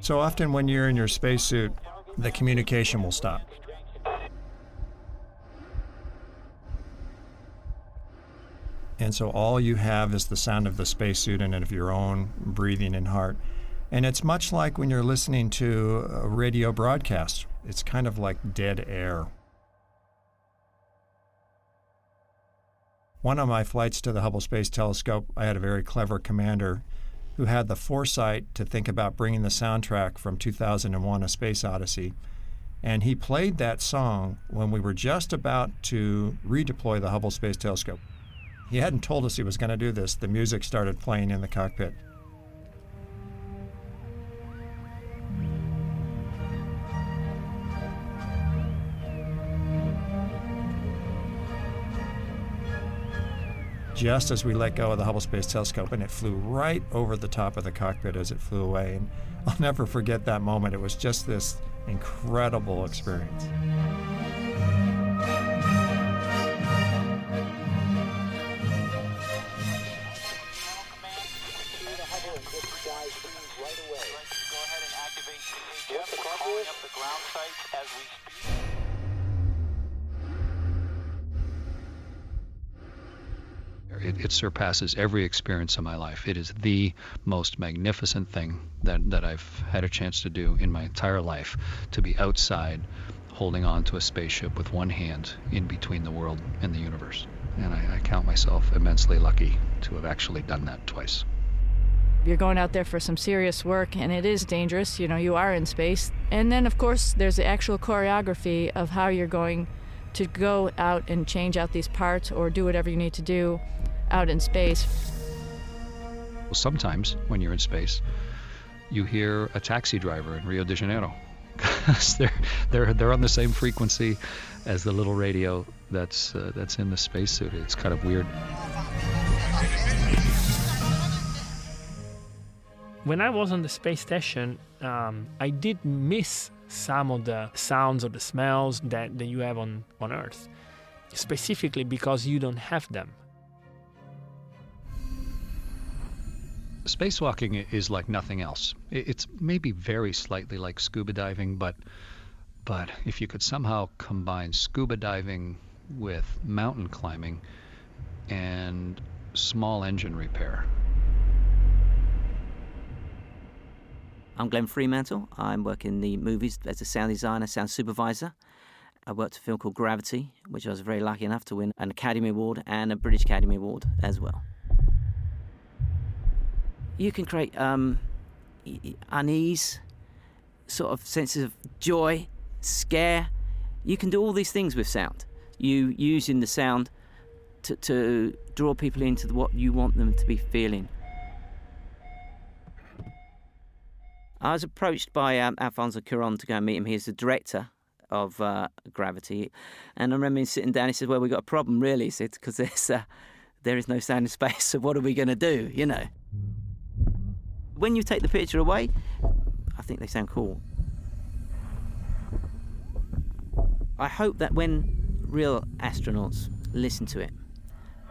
So often, when you're in your spacesuit, the communication will stop. And so all you have is the sound of the spacesuit and of your own breathing and heart. And it's much like when you're listening to a radio broadcast, it's kind of like dead air. One of my flights to the Hubble Space Telescope, I had a very clever commander who had the foresight to think about bringing the soundtrack from 2001 A Space Odyssey. And he played that song when we were just about to redeploy the Hubble Space Telescope. He hadn't told us he was going to do this. The music started playing in the cockpit. Just as we let go of the Hubble Space Telescope, and it flew right over the top of the cockpit as it flew away. And I'll never forget that moment. It was just this incredible experience. Surpasses every experience of my life. It is the most magnificent thing that, that I've had a chance to do in my entire life to be outside holding on to a spaceship with one hand in between the world and the universe. And I, I count myself immensely lucky to have actually done that twice. You're going out there for some serious work, and it is dangerous. You know, you are in space. And then, of course, there's the actual choreography of how you're going to go out and change out these parts or do whatever you need to do out in space. Well, sometimes when you're in space, you hear a taxi driver in Rio de Janeiro because they're they're they're on the same frequency as the little radio that's uh, that's in the spacesuit. It's kind of weird. When I was on the space station, um, I did miss some of the sounds or the smells that, that you have on, on Earth, specifically because you don't have them. Spacewalking is like nothing else. It's maybe very slightly like scuba diving, but but if you could somehow combine scuba diving with mountain climbing and small engine repair, I'm Glenn Freemantle. I'm working in the movies as a sound designer, sound supervisor. I worked a film called Gravity, which I was very lucky enough to win an Academy Award and a British Academy Award as well. You can create um, unease, sort of senses of joy, scare. You can do all these things with sound. You using the sound to, to draw people into what you want them to be feeling. I was approached by um, Alfonso Cuaron to go and meet him. He's the director of uh, Gravity, and I remember him sitting down. He said, "Well, we've got a problem, really." He said, "Because uh, there is no sound in space. So what are we going to do?" You know. When you take the picture away, I think they sound cool. I hope that when real astronauts listen to it,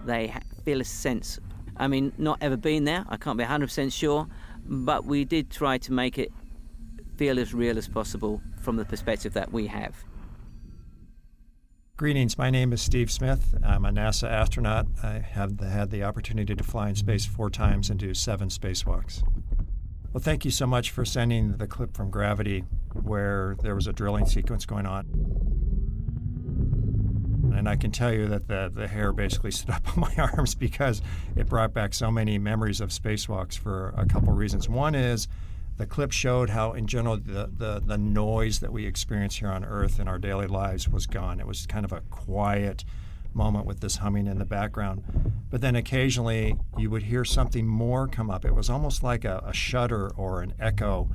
they feel a sense. I mean, not ever been there. I can't be 100% sure but we did try to make it feel as real as possible from the perspective that we have. Greetings. My name is Steve Smith. I'm a NASA astronaut. I have had the opportunity to fly in space four times and do seven spacewalks. Well, thank you so much for sending the clip from Gravity where there was a drilling sequence going on. And I can tell you that the, the hair basically stood up on my arms because it brought back so many memories of spacewalks for a couple reasons. One is the clip showed how, in general, the, the, the noise that we experience here on Earth in our daily lives was gone. It was kind of a quiet moment with this humming in the background. But then occasionally you would hear something more come up. It was almost like a, a shudder or an echo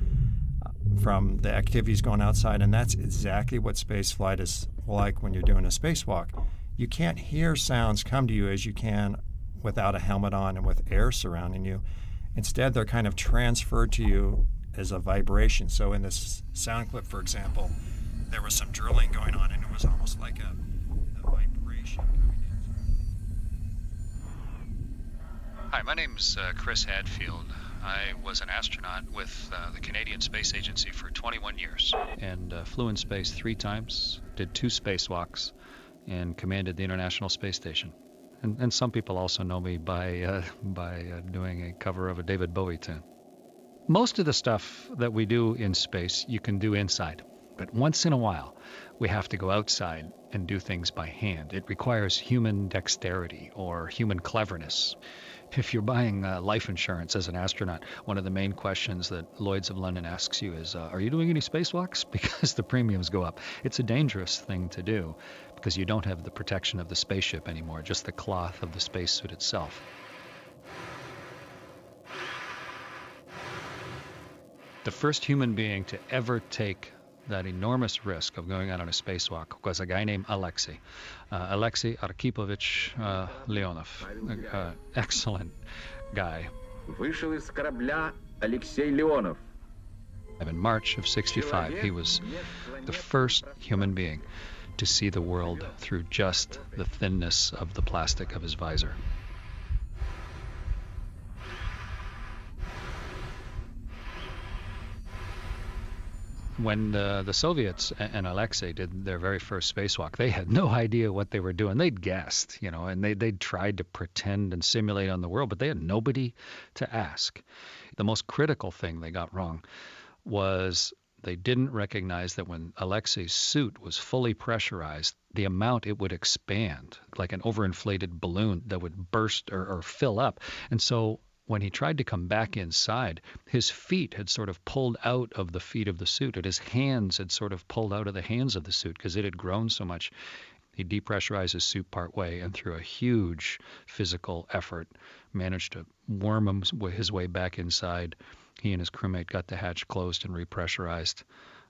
uh, from the activities going outside, and that's exactly what space flight is like when you're doing a spacewalk. You can't hear sounds come to you as you can without a helmet on and with air surrounding you. Instead, they're kind of transferred to you as a vibration. So, in this sound clip, for example, there was some drilling going on, and it was almost like a vibration coming in. Hi, my name's uh, Chris Hadfield. I was an astronaut with uh, the Canadian Space Agency for 21 years and uh, flew in space three times, did two spacewalks, and commanded the International Space Station. And, and some people also know me by, uh, by uh, doing a cover of a David Bowie tune. Most of the stuff that we do in space, you can do inside. But once in a while, we have to go outside and do things by hand. It requires human dexterity or human cleverness. If you're buying uh, life insurance as an astronaut, one of the main questions that Lloyd's of London asks you is, uh, Are you doing any spacewalks? Because the premiums go up. It's a dangerous thing to do because you don't have the protection of the spaceship anymore, just the cloth of the spacesuit itself. The first human being to ever take that enormous risk of going out on a spacewalk was a guy named Alexei, uh, Alexei Arkhipovich uh, Leonov, uh, excellent guy. Вышел из корабля Алексей Леонов. In March of 65, he was the first human being to see the world through just the thinness of the plastic of his visor. When the, the Soviets and Alexei did their very first spacewalk, they had no idea what they were doing. They'd guessed, you know, and they, they'd tried to pretend and simulate on the world, but they had nobody to ask. The most critical thing they got wrong was they didn't recognize that when Alexei's suit was fully pressurized, the amount it would expand, like an overinflated balloon that would burst or, or fill up. And so when he tried to come back inside, his feet had sort of pulled out of the feet of the suit, and his hands had sort of pulled out of the hands of the suit because it had grown so much. He depressurized his suit part way, and through a huge physical effort, managed to worm him, his way back inside. He and his crewmate got the hatch closed and repressurized,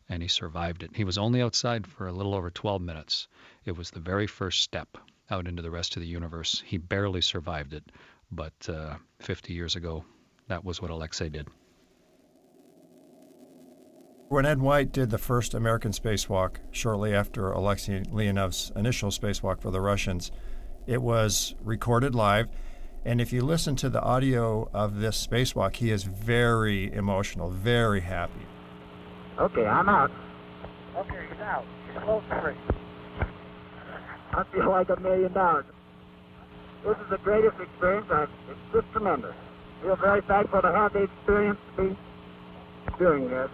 and he survived it. He was only outside for a little over 12 minutes. It was the very first step out into the rest of the universe. He barely survived it, but uh, 50 years ago, that was what Alexei did. When Ed White did the first American spacewalk, shortly after Alexei Leonov's initial spacewalk for the Russians, it was recorded live. And if you listen to the audio of this spacewalk, he is very emotional, very happy. Okay, I'm out. Okay, he's out. He's close free. I feel like a million dollars. This is the greatest experience. I've, it's just tremendous. I feel very thankful to have the experience to be doing this.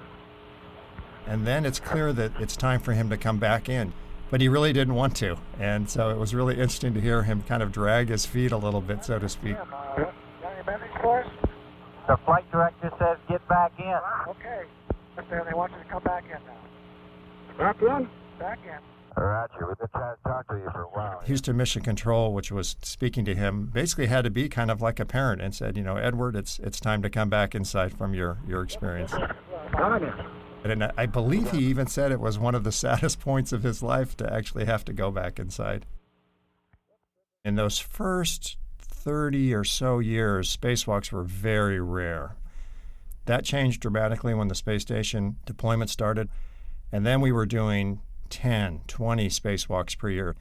And then it's clear that it's time for him to come back in. But he really didn't want to. And so it was really interesting to hear him kind of drag his feet a little bit, so to speak. Yeah, uh, any message? The flight director says get back in. Okay. They want you to come back in now. Back in? Back in. Roger. We've been trying to talk to you for a while. Houston Mission Control, which was speaking to him, basically had to be kind of like a parent and said, you know, Edward, it's it's time to come back inside from your your experience. And I believe he even said it was one of the saddest points of his life to actually have to go back inside. In those first 30 or so years, spacewalks were very rare. That changed dramatically when the space station deployment started. And then we were doing 10, 20 spacewalks per year.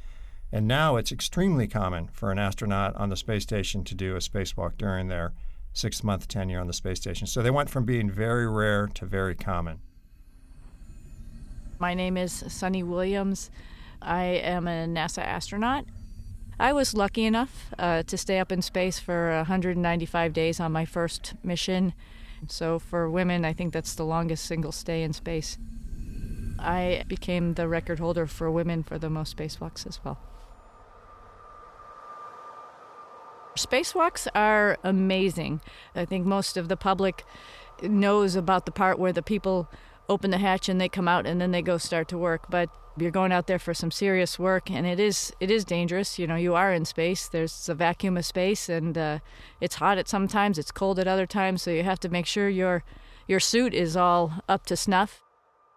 And now it's extremely common for an astronaut on the space station to do a spacewalk during their six month tenure on the space station. So they went from being very rare to very common. My name is Suni Williams. I am a NASA astronaut. I was lucky enough uh, to stay up in space for 195 days on my first mission. So, for women, I think that's the longest single stay in space. I became the record holder for women for the most spacewalks as well. Spacewalks are amazing. I think most of the public knows about the part where the people open the hatch and they come out and then they go start to work. But you're going out there for some serious work, and it is it is dangerous. You know, you are in space. There's a vacuum of space, and uh, it's hot at some times, it's cold at other times. So you have to make sure your your suit is all up to snuff.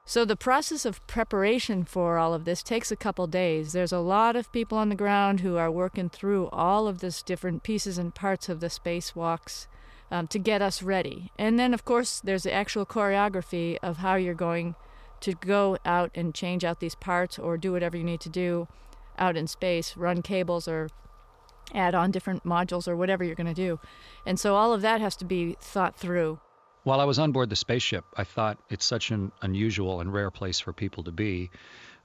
So the process of preparation for all of this takes a couple days. There's a lot of people on the ground who are working through all of this different pieces and parts of the spacewalks um, to get us ready. And then, of course, there's the actual choreography of how you're going to go out and change out these parts or do whatever you need to do out in space, run cables or add on different modules or whatever you're going to do. And so all of that has to be thought through. While I was on board the spaceship, I thought it's such an unusual and rare place for people to be.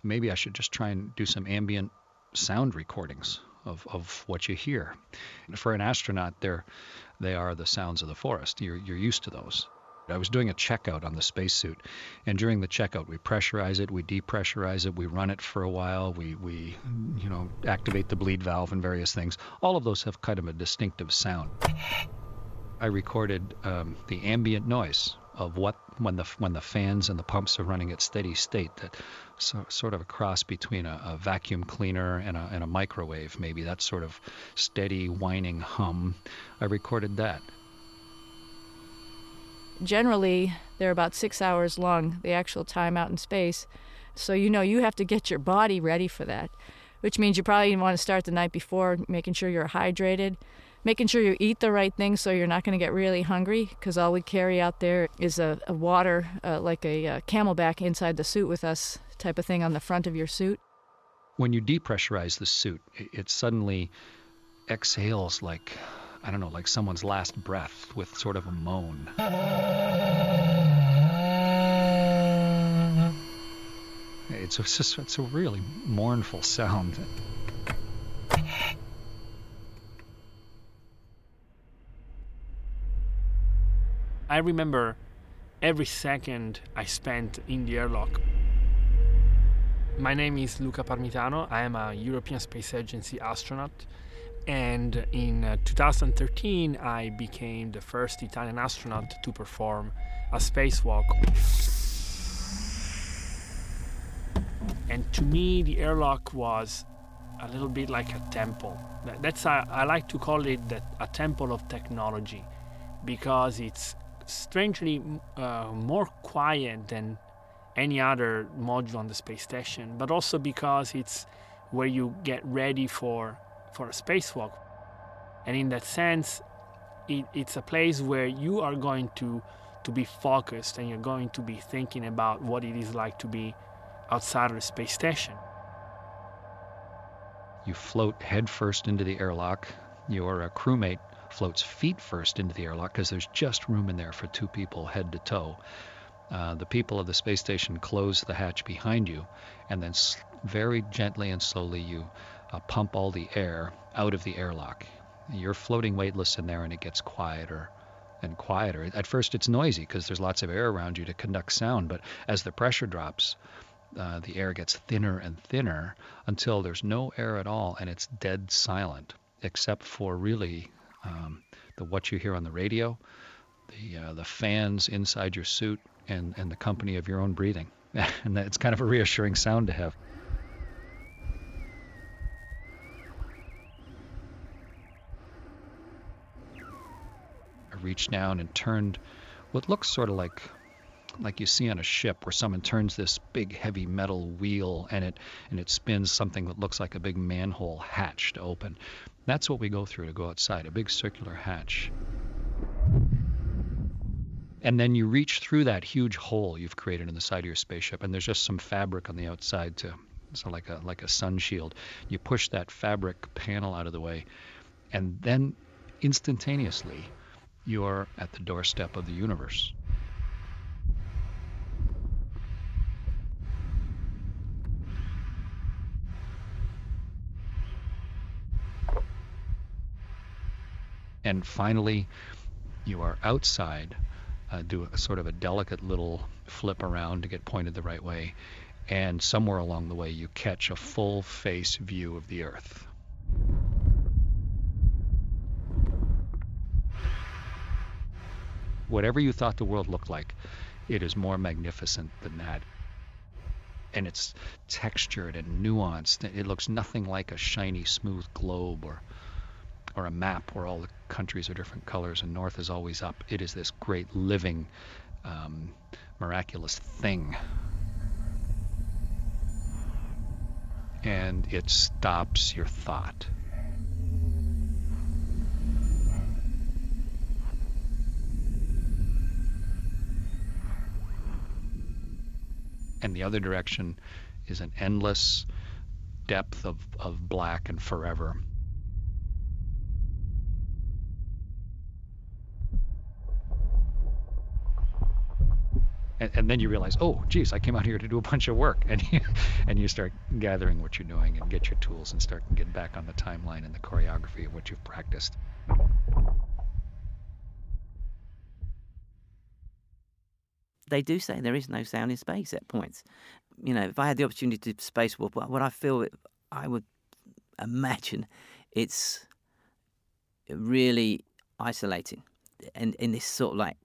Maybe I should just try and do some ambient sound recordings of, of what you hear. For an astronaut, they're, they are the sounds of the forest. You're, you're used to those. I was doing a checkout on the spacesuit, and during the checkout, we pressurize it, we depressurize it, we run it for a while, we, we you know activate the bleed valve and various things. All of those have kind of a distinctive sound. I recorded um, the ambient noise of what when the when the fans and the pumps are running at steady state. That so, sort of a cross between a, a vacuum cleaner and a, and a microwave, maybe that sort of steady whining hum. I recorded that generally they're about six hours long, the actual time out in space. So you know you have to get your body ready for that, which means you probably want to start the night before, making sure you're hydrated, making sure you eat the right things so you're not going to get really hungry, because all we carry out there is a, a water, uh, like a, a CamelBak inside the suit with us type of thing on the front of your suit. When you depressurize the suit, it, it suddenly exhales like I don't know, like someone's last breath with sort of a moan. It's just it's a really mournful sound. I remember every second I spent in the airlock. My name is Luca Parmitano. I am a European Space Agency astronaut and in uh, 2013, I became the first Italian astronaut to perform a spacewalk. And to me, the airlock was a little bit like a temple. That's a, I like to call it a temple of technology, because it's strangely uh, more quiet than any other module on the space station, but also because it's where you get ready for for a spacewalk. And in that sense, it, it's a place where you are going to to be focused and you're going to be thinking about what it is like to be outside of the space station. You float headfirst into the airlock. Your uh, crewmate floats feet first into the airlock because there's just room in there for two people head to toe. Uh, the people of the space station close the hatch behind you, and then very gently and slowly you uh, pump all the air out of the airlock. You're floating weightless in there and it gets quieter and quieter. At first, it's noisy because there's lots of air around you to conduct sound, but as the pressure drops, uh, the air gets thinner and thinner until there's no air at all and it's dead silent, except for really um, the what you hear on the radio, the uh, the fans inside your suit, and and the company of your own breathing. and it's kind of a reassuring sound to have. I reached down and turned what looks sort of like like you see on a ship where someone turns this big heavy metal wheel and it and it spins something that looks like a big manhole hatch to open. That's what we go through to go outside, a big circular hatch. And then you reach through that huge hole you've created in the side of your spaceship and there's just some fabric on the outside to so like a like a sun shield. You push that fabric panel out of the way and then instantaneously you're at the doorstep of the universe. And finally, you are outside, uh, do a sort of a delicate little flip around to get pointed the right way, and somewhere along the way, you catch a full face view of the Earth. whatever you thought the world looked like, it is more magnificent than that. And it's textured and nuanced. It looks nothing like a shiny, smooth globe or or a map where all the countries are different colors and north is always up. It is this great living, um, miraculous thing. And it stops your thought. and the other direction is an endless depth of, of black and forever. And, and, then you realize, oh, geez, I came out here to do a bunch of work, and you, and you start gathering what you're doing and get your tools and start to get back on the timeline and the choreography of what you've practiced. They do say there is no sound in space at points. You know, if I had the opportunity to space walk, what I feel, I would imagine it's really isolating and in this sort of like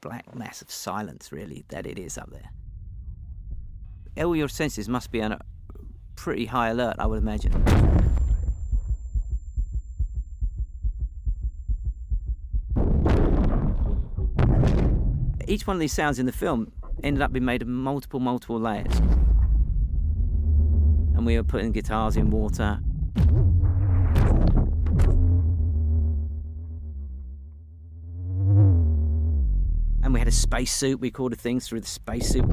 black mass of silence, really, that it is up there. All your senses must be on a pretty high alert, I would imagine. Each one of these sounds in the film ended up being made of multiple, multiple layers. And we were putting guitars in water, a spacesuit. We recorded things through the spacesuit.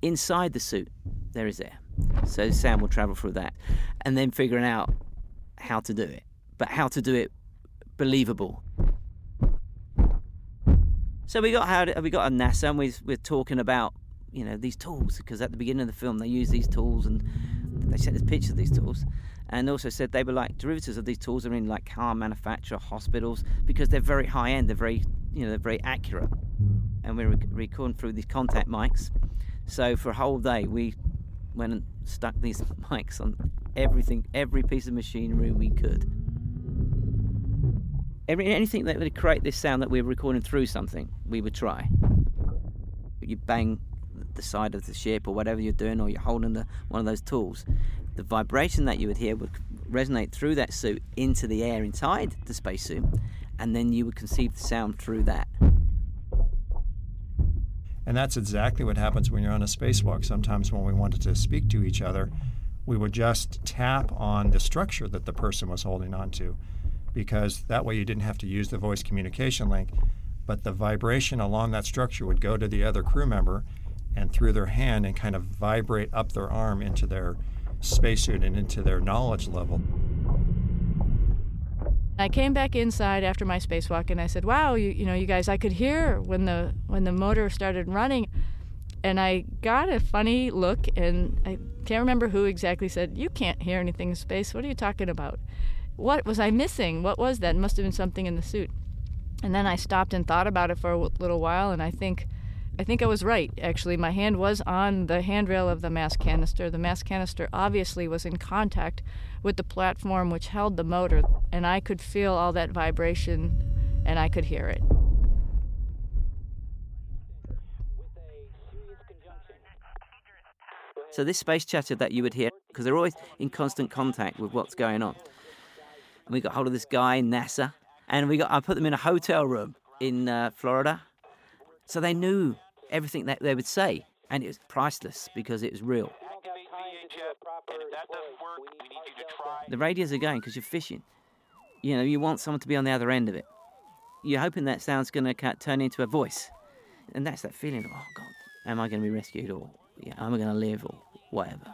Inside the suit, there is air. So Sam will travel through that. And then figuring out how to do it. But how to do it believable. So we got how we got a NASA and we, we're talking about you know these tools because at the beginning of the film they use these tools and they sent us pictures of these tools and also said they were like derivatives of these tools are in like car manufacture, hospitals, because they're very high end, they're very, you know, they're very accurate. And we are recording through these contact mics. So for a whole day, we went and stuck these mics on everything, every piece of machinery we could. Every, anything that would create this sound that we were recording through something, we would try. You bang the side of the ship or whatever you're doing, or you're holding the, one of those tools, the vibration that you would hear would resonate through that suit into the air inside the spacesuit, and then you would conceive the sound through that. And that's exactly what happens when you're on a spacewalk. Sometimes when we wanted to speak to each other, we would just tap on the structure that the person was holding on to, because that way you didn't have to use the voice communication link, but the vibration along that structure would go to the other crew member and through their hand and kind of vibrate up their arm into their spacesuit and into their knowledge level. I came back inside after my spacewalk and I said, "Wow, you, you know, you guys, I could hear when the when the motor started running." And I got a funny look and I can't remember who exactly said, "You can't hear anything in space. What are you talking about?" What was I missing? What was that? It must have been something in the suit. And then I stopped and thought about it for a little while and I think I think I was right, actually. My hand was on the handrail of the mass canister. The mass canister obviously was in contact with the platform which held the motor, and I could feel all that vibration and I could hear it. So, this space chatter that you would hear, because they're always in constant contact with what's going on. And we got hold of this guy, in NASA, and we got I put them in a hotel room in uh, Florida so they knew everything that they would say, and it was priceless because it was real. The radios are going because you're fishing. You know, you want someone to be on the other end of it. You're hoping that sound's going to turn into a voice. And that's that feeling of, oh, God, am I going to be rescued or yeah, am I going to live or whatever.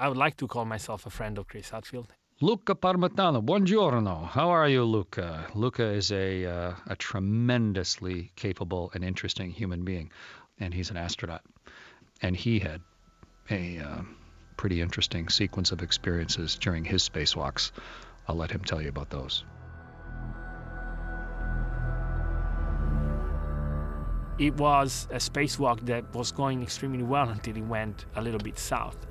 I would like to call myself a friend of Chris Hadfield. Luca Parmitano, buongiorno. How are you, Luca? Luca is a, uh, a tremendously capable and interesting human being, and he's an astronaut. And he had a uh, pretty interesting sequence of experiences during his spacewalks. I'll let him tell you about those. It was a spacewalk that was going extremely well until it went a little bit south.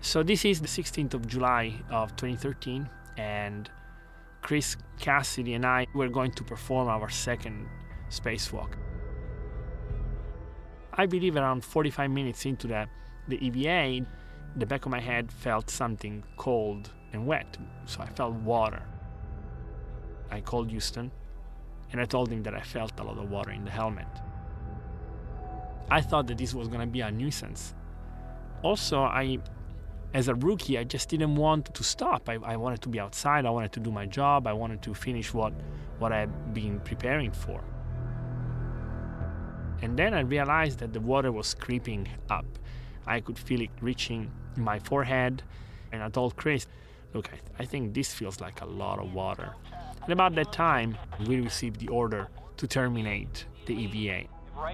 So this is the 16th of July of 2013, and Chris Cassidy and I were going to perform our second spacewalk. I believe around 45 minutes into the, the EVA, the back of my head felt something cold and wet, so I felt water. I called Houston and I told him that I felt a lot of water in the helmet. I thought that this was going to be a nuisance. Also, I as a rookie, I just didn't want to stop. I, I wanted to be outside. I wanted to do my job. I wanted to finish what, what I'd been preparing for. And then I realized that the water was creeping up. I could feel it reaching my forehead. And I told Chris, look, I, I think this feels like a lot of water. And about that time, we received the order to terminate the EVA.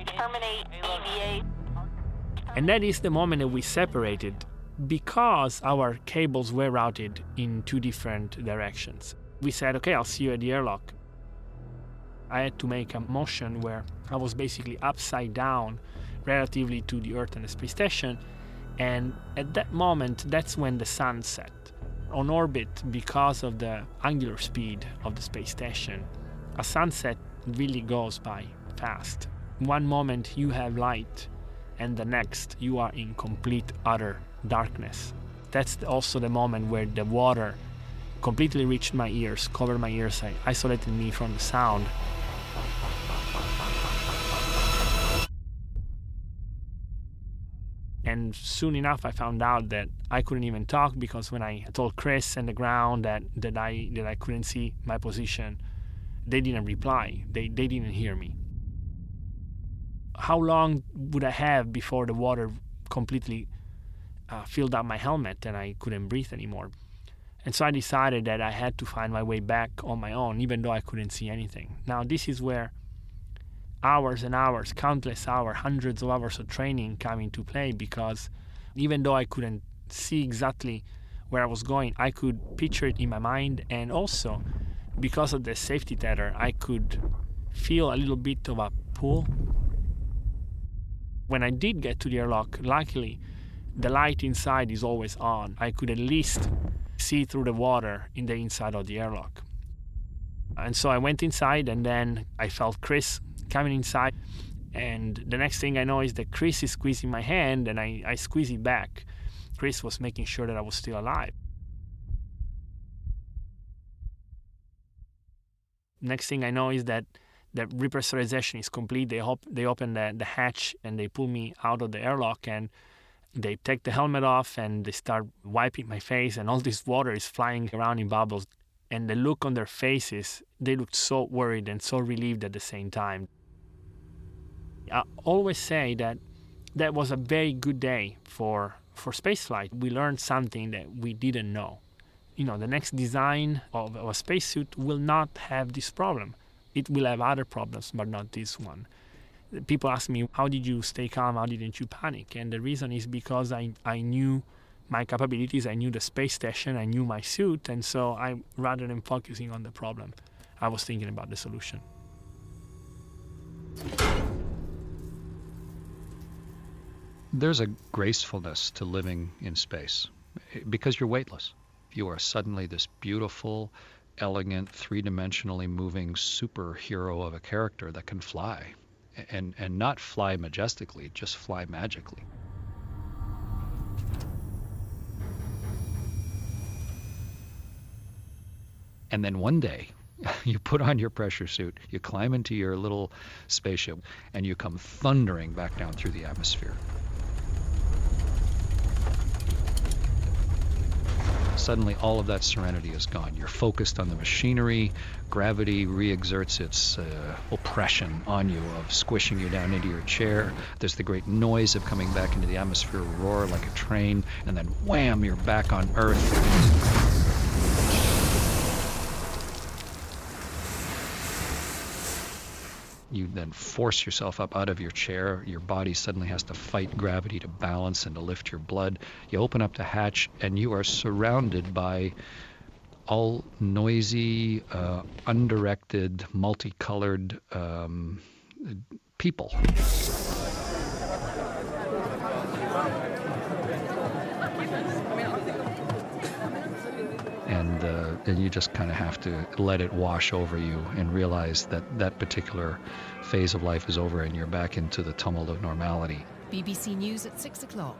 Terminate EVA. And that is the moment that we separated because our cables were routed in two different directions. We said, okay, I'll see you at the airlock. I had to make a motion where I was basically upside down relatively to the Earth and the space station. And at that moment, that's when the sun set. On orbit, because of the angular speed of the space station, a sunset really goes by fast. One moment you have light, and the next you are in complete, utter darkness. That's also the moment where the water completely reached my ears, covered my ears, isolated me from the sound. And soon enough, I found out that I couldn't even talk because when I told Chris and the ground that, that I that I couldn't see my position, they didn't reply. They they didn't hear me. How long would I have before the water completely uh, filled up my helmet and I couldn't breathe anymore? And so I decided that I had to find my way back on my own, even though I couldn't see anything. Now this is where hours and hours, countless hours, hundreds of hours of training come into play because even though I couldn't see exactly where I was going, I could picture it in my mind and also because of the safety tether, I could feel a little bit of a pull. When I did get to the airlock, luckily the light inside is always on. I could at least see through the water in the inside of the airlock. And so I went inside and then I felt Chris coming inside. And the next thing I know is that Chris is squeezing my hand and I, I squeeze it back. Chris was making sure that I was still alive. Next thing I know is that the repressurization is complete. They, hop, they open the, the hatch and they pull me out of the airlock and they take the helmet off and they start wiping my face and all this water is flying around in bubbles and the look on their faces they looked so worried and so relieved at the same time I always say that that was a very good day for for spaceflight. We learned something that we didn't know. You know, the next design of, a spacesuit will not have this problem. It will have other problems, but not this one. People ask me, how did you stay calm? How didn't you panic? And the reason is because I, I knew my capabilities, I knew the space station, I knew my suit, and so I, rather than focusing on the problem, I was thinking about the solution. There's a gracefulness to living in space eh, because you're weightless. You are suddenly this beautiful, elegant, three dimensionally moving superhero of a character that can fly. And, and not fly majestically, just fly magically. And then one day, you put on your pressure suit, you climb into your little spaceship, and you come thundering back down through the atmosphere. Suddenly, all of that serenity is gone. You're focused on the machinery. Gravity re-exerts its uh, oppression on you of squishing you down into your chair. There's the great noise of coming back into the atmosphere, roar like a train, and then wham, you're back on Earth. You then force yourself up out of your chair. Your body suddenly has to fight gravity to balance and to lift your blood. You open up the hatch, and you are surrounded by all noisy, uh, undirected, multicolored um, people. And, you just kind of have to let it wash over you and realize that that particular phase of life is over and you're back into the tumult of normality. BBC News at 6 o'clock.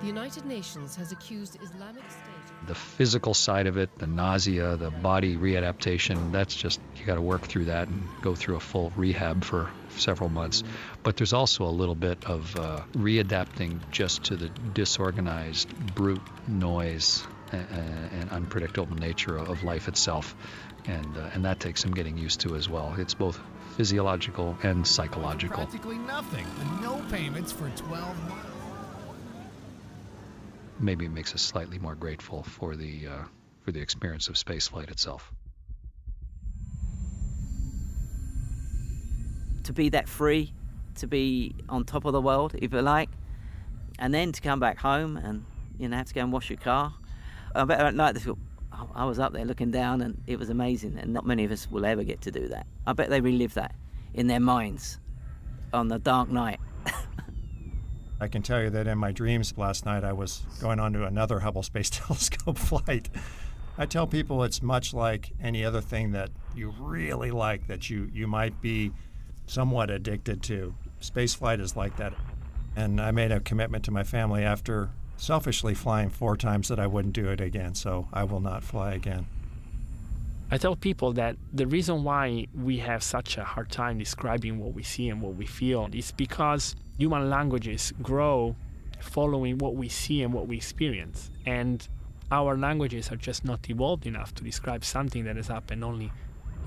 The United Nations has accused Islamic State. The physical side of it, the nausea, the body readaptation, that's just, you got to work through that and go through a full rehab for several months. But there's also a little bit of uh, readapting just to the disorganized, brute noise and unpredictable nature of life itself. And, uh, and that takes some getting used to as well. It's both physiological and psychological. Practically nothing. No payments for 12 months. maybe it makes us slightly more grateful for the uh, for the experience of spaceflight itself. To be that free, to be on top of the world, if you like, and then to come back home and you know have to go and wash your car. I bet at night they oh, I was up there looking down and it was amazing, and not many of us will ever get to do that. I bet they relive that in their minds on the dark night. I can tell you that in my dreams last night, I was going on to another Hubble Space Telescope flight. I tell people it's much like any other thing that you really like that you, you might be somewhat addicted to. Spaceflight is like that. And I made a commitment to my family after selfishly flying four times that I wouldn't do it again, so I will not fly again. I tell people that the reason why we have such a hard time describing what we see and what we feel is because human languages grow following what we see and what we experience. And our languages are just not evolved enough to describe something that has happened only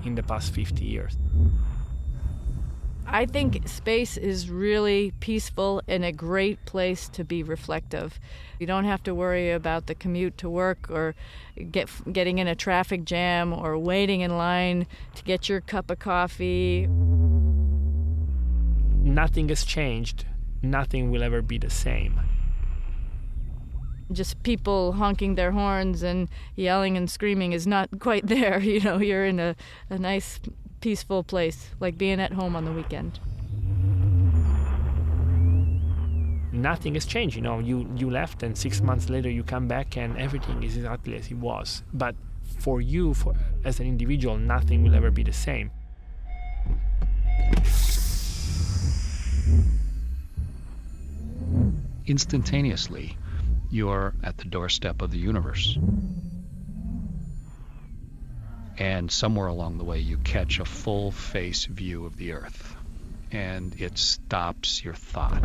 in the past 50 years. I think space is really peaceful and a great place to be reflective. You don't have to worry about the commute to work or get getting in a traffic jam or waiting in line to get your cup of coffee. Nothing has changed. Nothing will ever be the same. Just people honking their horns and yelling and screaming is not quite there. You know, you're in a, a nice peaceful place, like being at home on the weekend. Nothing has changed. You know, you, you left, and six months later you come back, and everything is exactly as it was. But for you, for, as an individual, nothing will ever be the same. Instantaneously, you're at the doorstep of the universe and somewhere along the way you catch a full face view of the earth. And it stops your thought